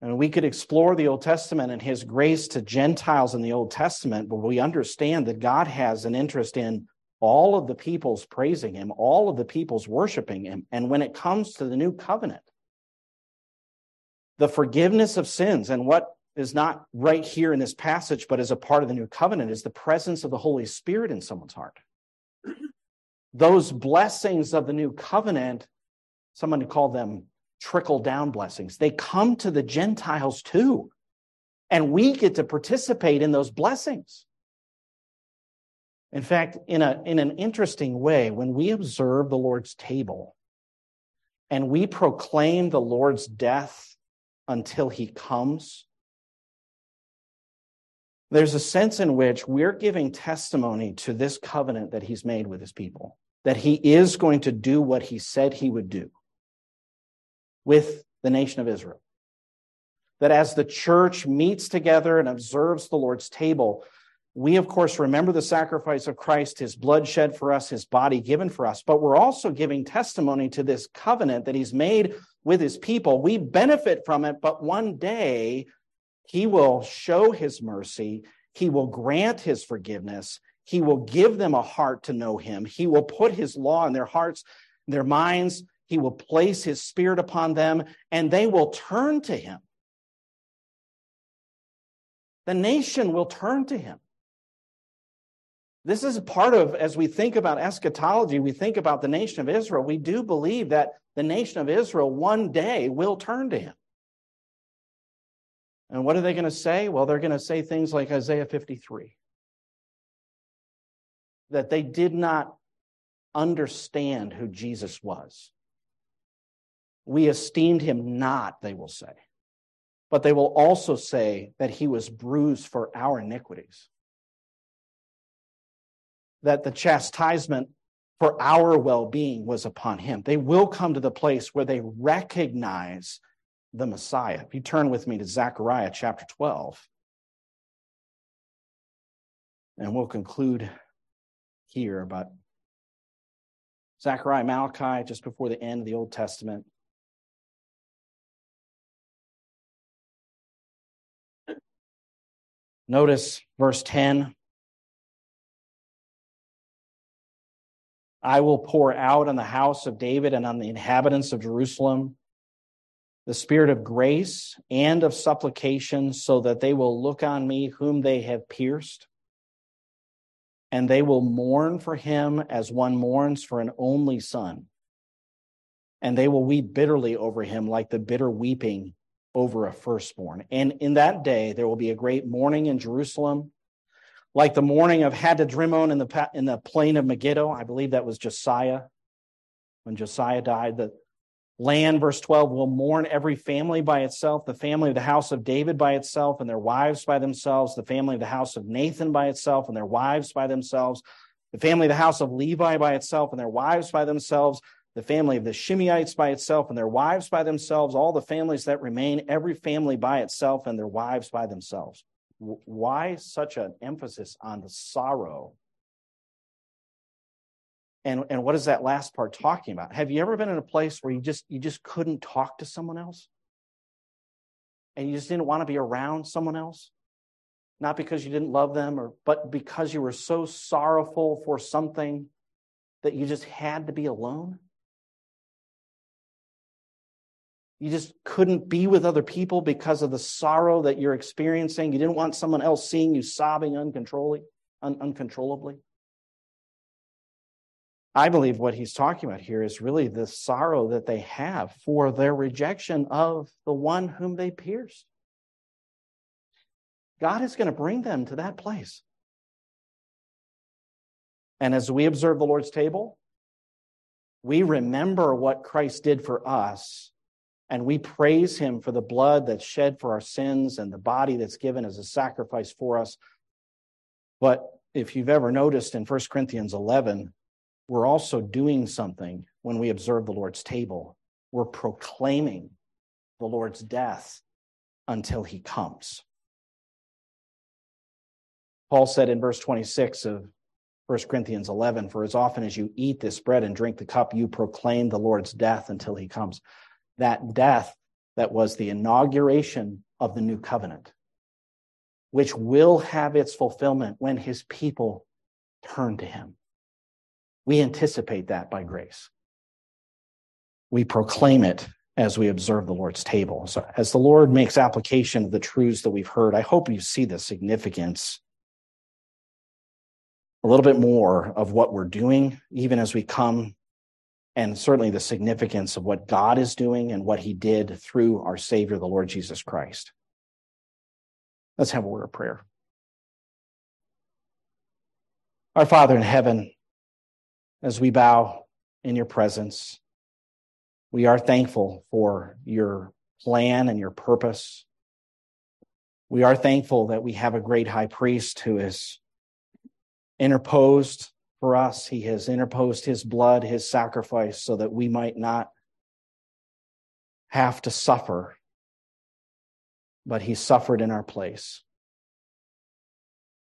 And we could explore the Old Testament and his grace to Gentiles in the Old Testament, but we understand that God has an interest in all of the peoples praising him, all of the peoples worshiping him. And when it comes to the new covenant, the forgiveness of sins and what is not right here in this passage, but as a part of the new covenant, is the presence of the Holy Spirit in someone's heart. [CLEARS THROAT] Those blessings of the new covenant, someone called them trickle down blessings, they come to the Gentiles too. And we get to participate in those blessings. In fact, in, a, in an interesting way, when we observe the Lord's table and we proclaim the Lord's death until he comes, there's a sense in which we're giving testimony to this covenant that he's made with his people, that he is going to do what he said he would do with the nation of Israel. that as the church meets together and observes the Lord's table, we, of course, remember the sacrifice of Christ, his blood shed for us, his body given for us, but we're also giving testimony to this covenant that he's made with his people. We benefit from it, but one day he will show his mercy, he will grant his forgiveness, he will give them a heart to know him, he will put his law in their hearts, their minds, he will place his spirit upon them, and they will turn to him. The nation will turn to him. This is part of, as we think about eschatology, we think about the nation of Israel. We do believe that the nation of Israel one day will turn to him. And what are they going to say? Well, they're going to say things like Isaiah 53 that they did not understand who Jesus was. We esteemed him not, they will say. But they will also say that he was bruised for our iniquities that the chastisement for our well being was upon him. They will come to the place where they recognize the Messiah. If you turn with me to Zechariah chapter 12, and we'll conclude here, but Zechariah, Malachi, just before the end of the Old Testament. Notice verse 10 I will pour out on the house of David and on the inhabitants of Jerusalem the spirit of grace and of supplication, so that they will look on me whom they have pierced. And they will mourn for him as one mourns for an only son. And they will weep bitterly over him like the bitter weeping over a firstborn. And in that day, there will be a great mourning in Jerusalem like the mourning of Hadadrimmon in the, in the plain of Megiddo. I believe that was Josiah. When Josiah died, the land, verse 12, will mourn every family by itself, the family of the house of David by itself, and their wives by themselves, the family of the house of Nathan by itself, and their wives by themselves, the family of the house of Levi by itself, and their wives by themselves, the family of the Shimeites by itself, and their wives by themselves, all the families that remain, every family by itself, and their wives by themselves why such an emphasis on the sorrow? And, and what is that last part talking about? Have you ever been in a place where you just you just couldn't talk to someone else? And you just didn't want to be around someone else? Not because you didn't love them or but because you were so sorrowful for something that you just had to be alone? You just couldn't be with other people because of the sorrow that you're experiencing. You didn't want someone else seeing you sobbing uncontrollably. Un- uncontrollably. I believe what he's talking about here is really the sorrow that they have for their rejection of the one whom they pierced. God is going to bring them to that place. And as we observe the Lord's table, we remember what Christ did for us and we praise him for the blood that's shed for our sins and the body that's given as a sacrifice for us. But if you've ever noticed in 1 Corinthians 11, we're also doing something when we observe the Lord's table. We're proclaiming the Lord's death until he comes. Paul said in verse 26 of 1 Corinthians 11, For as often as you eat this bread and drink the cup, you proclaim the Lord's death until he comes that death that was the inauguration of the new covenant, which will have its fulfillment when his people turn to him. We anticipate that by grace. We proclaim it as we observe the Lord's table. So, as the Lord makes application of the truths that we've heard, I hope you see the significance a little bit more of what we're doing, even as we come and certainly the significance of what God is doing and what he did through our Savior, the Lord Jesus Christ. Let's have a word of prayer. Our Father in heaven, as we bow in your presence, we are thankful for your plan and your purpose. We are thankful that we have a great high priest who is interposed for us. He has interposed his blood, his sacrifice, so that we might not have to suffer but he suffered in our place.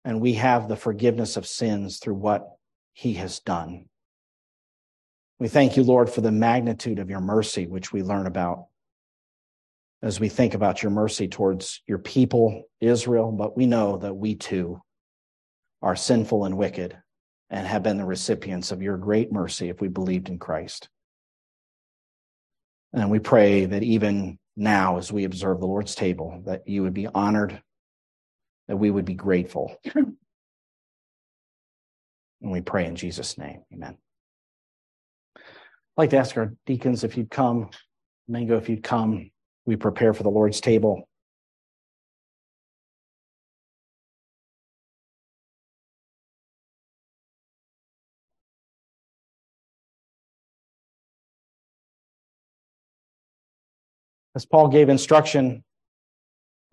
And we have the forgiveness of sins through what he has done. We thank you, Lord, for the magnitude of your mercy, which we learn about as we think about your mercy towards your people, Israel, but we know that we too are sinful and wicked and have been the recipients of your great mercy if we believed in Christ. And we pray that even now, as we observe the Lord's table, that you would be honored, that we would be grateful. [CLEARS THROAT] And we pray in Jesus' name. Amen. I'd like to ask our deacons if you'd come, Mango, if you'd come, we prepare for the Lord's table. As Paul gave instruction,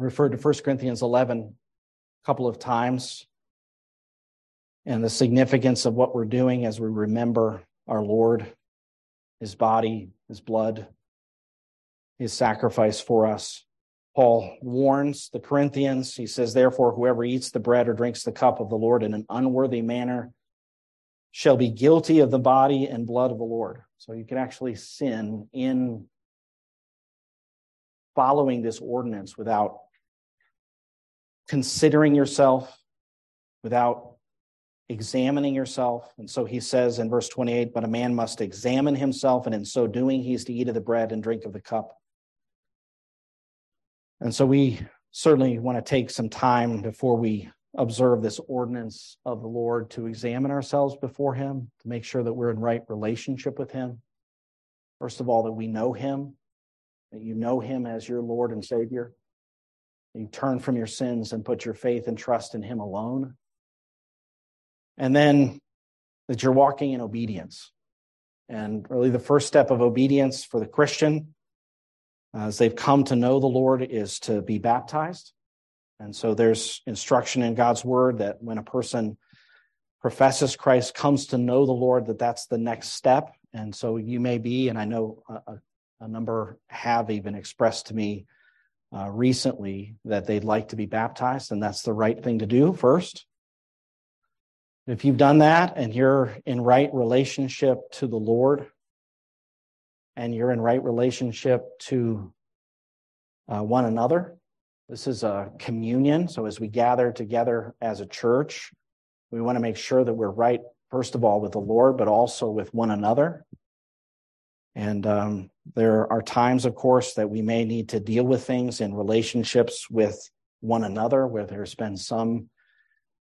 referred to 1 Corinthians 11 a couple of times, and the significance of what we're doing as we remember our Lord, his body, his blood, his sacrifice for us. Paul warns the Corinthians. He says, Therefore, whoever eats the bread or drinks the cup of the Lord in an unworthy manner shall be guilty of the body and blood of the Lord. So you can actually sin in following this ordinance without considering yourself, without examining yourself. And so he says in verse 28 But a man must examine himself, and in so doing, he is to eat of the bread and drink of the cup. And so we certainly want to take some time before we observe this ordinance of the Lord to examine ourselves before Him, to make sure that we're in right relationship with Him. First of all, that we know Him, that you know him as your Lord and Savior. You turn from your sins and put your faith and trust in him alone. And then that you're walking in obedience. And really, the first step of obedience for the Christian, as they've come to know the Lord, is to be baptized. And so there's instruction in God's word that when a person professes Christ, comes to know the Lord, that that's the next step. And so you may be, and I know a, a number have even expressed to me uh, recently that they'd like to be baptized, and that's the right thing to do first. If you've done that and you're in right relationship to the Lord, and you're in right relationship to uh, one another, this is a communion. So as we gather together as a church, we want to make sure that we're right, first of all, with the Lord, but also with one another. And um, there are times, of course, that we may need to deal with things in relationships with one another where there's been some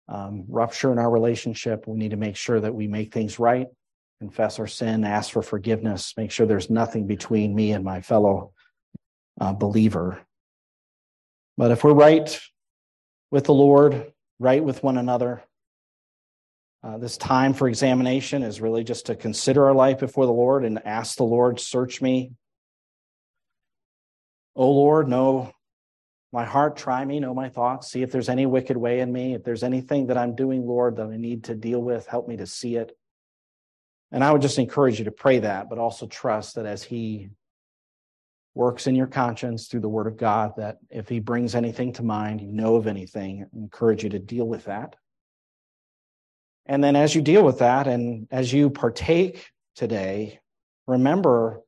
um, rupture in our relationship. We need to make sure that we make things right, confess our sin, ask for forgiveness, make sure there's nothing between me and my fellow uh, believer. But if we're right with the Lord, right with one another, uh, this time for examination is really just to consider our life before the Lord and ask the Lord, search me. O Lord, know my heart, try me, know my thoughts, see if there's any wicked way in me. If there's anything that I'm doing, Lord, that I need to deal with, help me to see it. And I would just encourage you to pray that, but also trust that as He works in your conscience through the Word of God, that if He brings anything to mind, you know of anything, I encourage you to deal with that and then as you deal with that and as you partake today, remember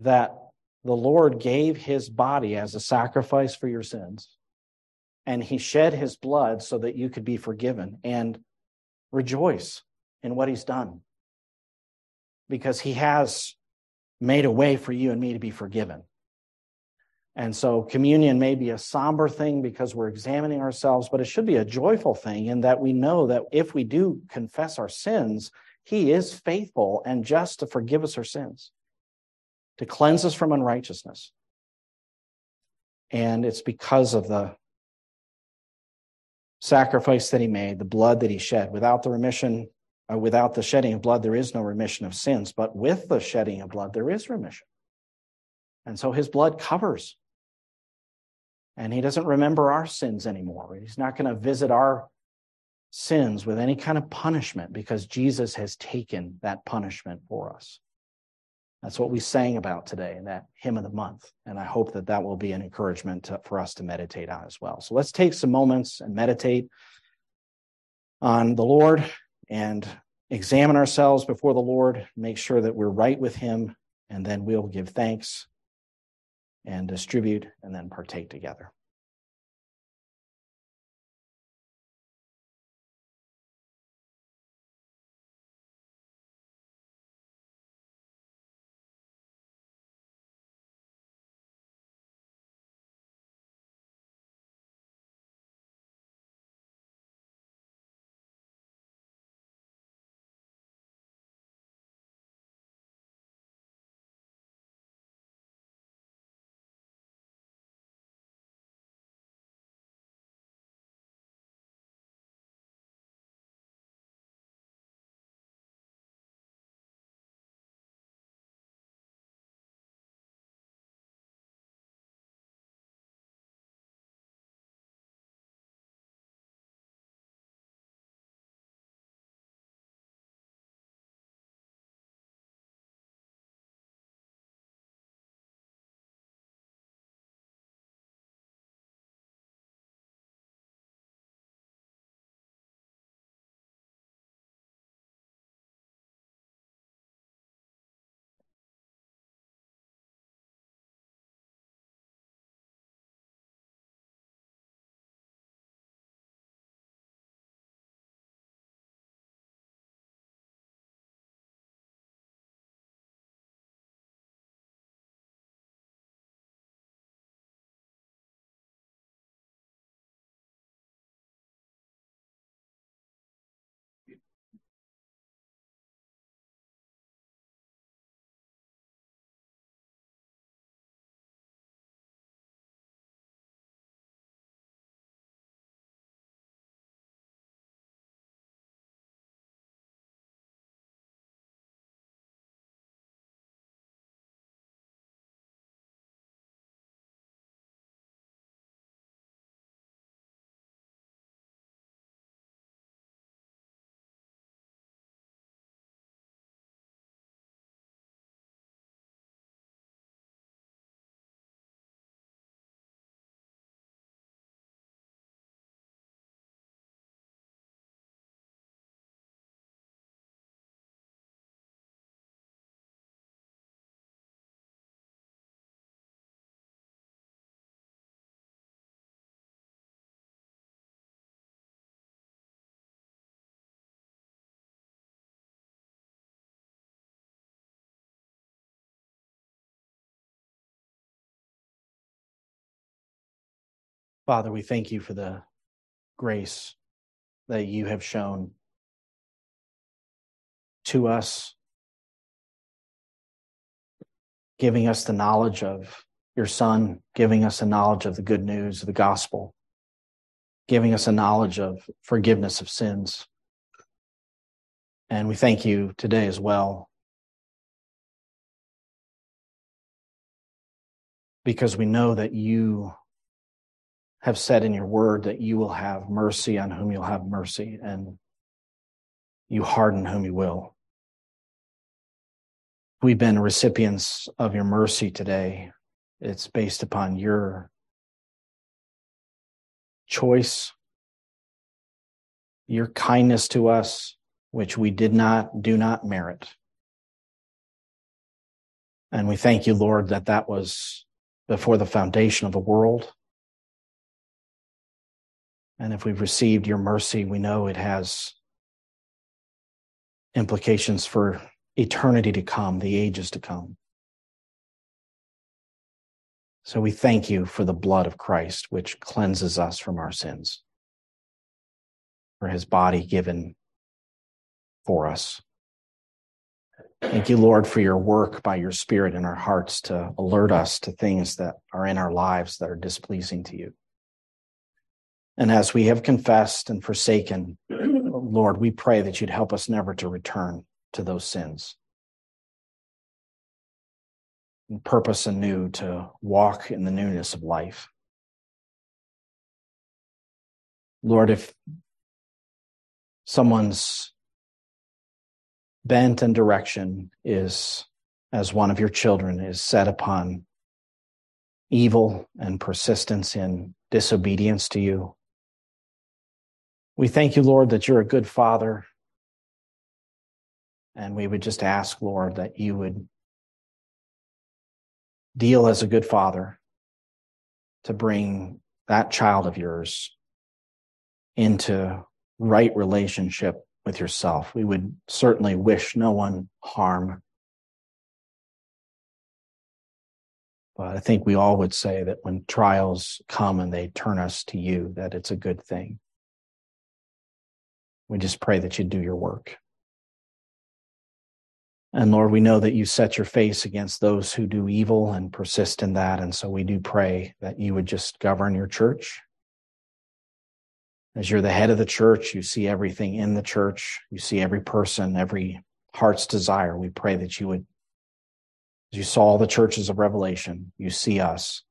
that the Lord gave his body as a sacrifice for your sins. And he shed his blood so that you could be forgiven and rejoice in what he's done. Because he has made a way for you and me to be forgiven. And so communion may be a somber thing because we're examining ourselves, but it should be a joyful thing in that we know that if we do confess our sins, he is faithful and just to forgive us our sins, to cleanse us from unrighteousness. And it's because of the sacrifice that he made, the blood that he shed. Without the remission, uh, without the shedding of blood, there is no remission of sins. But with the shedding of blood, there is remission. And so his blood covers and he doesn't remember our sins anymore. He's not going to visit our sins with any kind of punishment because Jesus has taken that punishment for us. That's what we sang about today in that hymn of the month. And I hope that that will be an encouragement to, for us to meditate on as well. So let's take some moments and meditate on the Lord and examine ourselves before the Lord, make sure that we're right with Him, and then we'll give thanks and distribute and then partake together. Father, we thank you for the grace that you have shown to us, giving us the knowledge of your Son, giving us a knowledge of the good news of the gospel, giving us a knowledge of forgiveness of sins. And we thank you today as well because we know that you have said in your word that you will have mercy on whom you'll have mercy and you harden whom you will. We've been recipients of your mercy today. It's based upon your choice, your kindness to us, which we did not, do not merit. And we thank you, Lord, that that was before the foundation of the world and if we've received your mercy, we know it has implications for eternity to come, the ages to come. So we thank you for the blood of Christ, which cleanses us from our sins, for his body given for us. Thank you, Lord, for your work by your Spirit in our hearts to alert us to things that are in our lives that are displeasing to you. And as we have confessed and forsaken, Lord, we pray that you'd help us never to return to those sins. And purpose anew to walk in the newness of life. Lord, if someone's bent and direction is as one of your children is set upon evil and persistence in disobedience to you. We thank you, Lord, that you're a good father. And we would just ask, Lord, that you would deal as a good father to bring that child of yours into right relationship with yourself. We would certainly wish no one harm. But I think we all would say that when trials come and they turn us to you, that it's a good thing. We just pray that you do your work. And Lord, we know that you set your face against those who do evil and persist in that. And so we do pray that you would just govern your church. As you're the head of the church, you see everything in the church, you see every person, every heart's desire. We pray that you would, as you saw the churches of Revelation, you see us.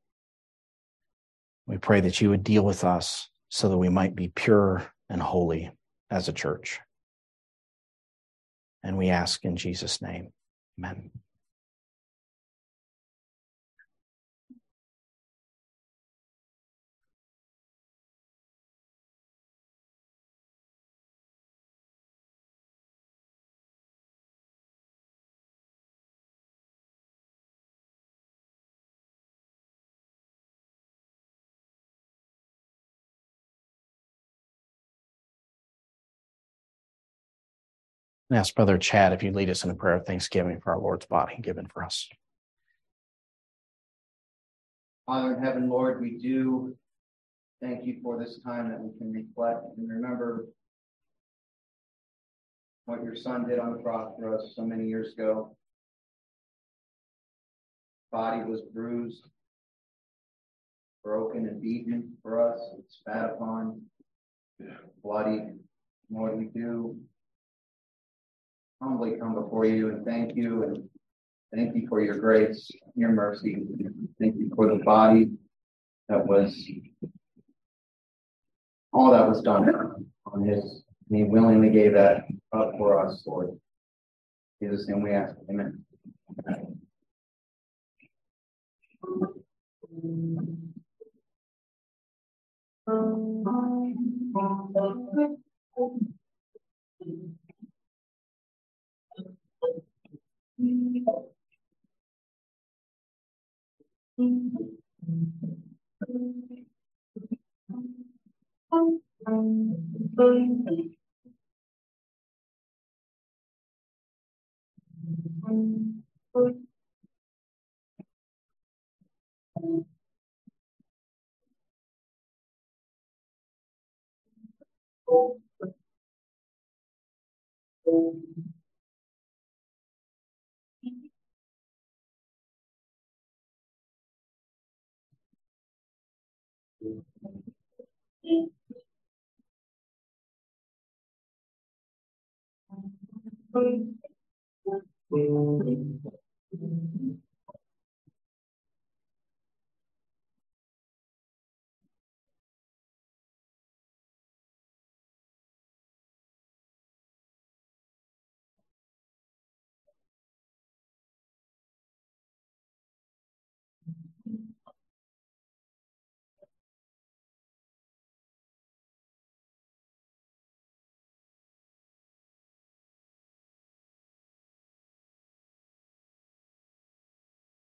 We pray that you would deal with us so that we might be pure and holy as a church. And we ask in Jesus' name, amen. And ask Brother Chad if you'd lead us in a prayer of thanksgiving for our Lord's body given for us. Father in heaven, Lord, we do thank you for this time that we can reflect and remember what your son did on the cross for us so many years ago. Body was bruised, broken, and beaten for us, spat upon, bloody. Lord, we do humbly come before you and thank you and thank you for your grace, your mercy. Thank you for the body that was all that was done on his. And he willingly gave that up for us, Lord. Jesus' name we ask. Amen. Thank you.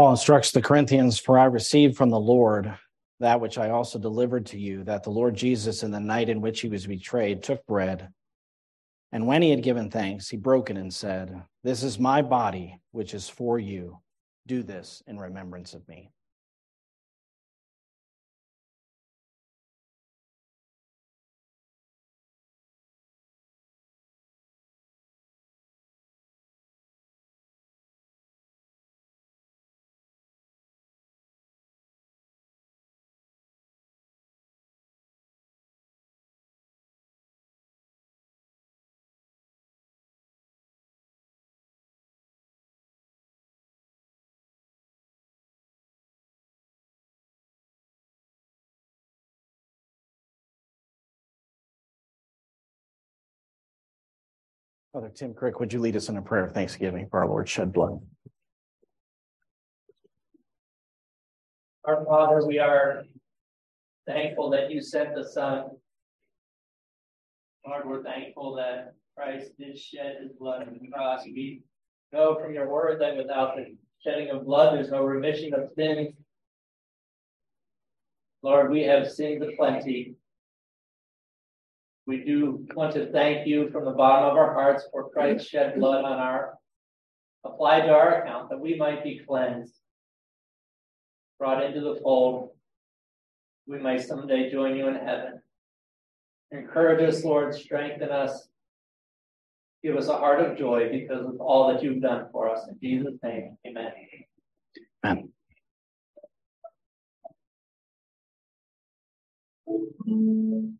Paul instructs the Corinthians, For I received from the Lord that which I also delivered to you, that the Lord Jesus, in the night in which he was betrayed, took bread. And when he had given thanks, he broke it and said, This is my body, which is for you. Do this in remembrance of me. Father Tim Crick, would you lead us in a prayer of thanksgiving for our Lord's shed blood? Our Father, we are thankful that you sent the Son. Lord, we're thankful that Christ did shed his blood on the cross. We know from your word that without the shedding of blood, there's no remission of sins. Lord, we have sinned aplenty. We do want to thank you from the bottom of our hearts for Christ's shed blood on our applied to our account that we might be cleansed, brought into the fold. We might someday join you in heaven. Encourage us, Lord, strengthen us. Give us a heart of joy because of all that you've done for us. In Jesus' name, amen. Amen. Mm-hmm.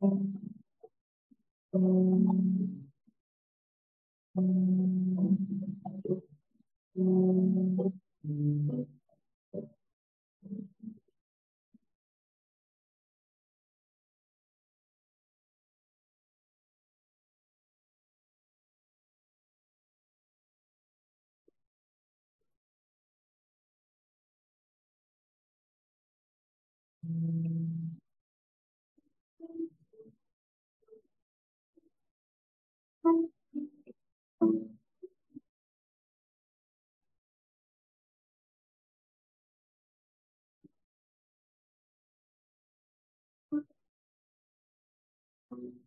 Thank mm -hmm. you.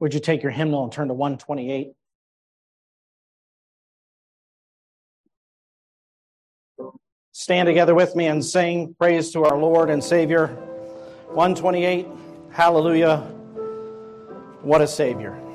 Would you take your hymnal and turn to 128? Stand together with me and sing praise to our Lord and Savior. 128, Hallelujah. What a Savior.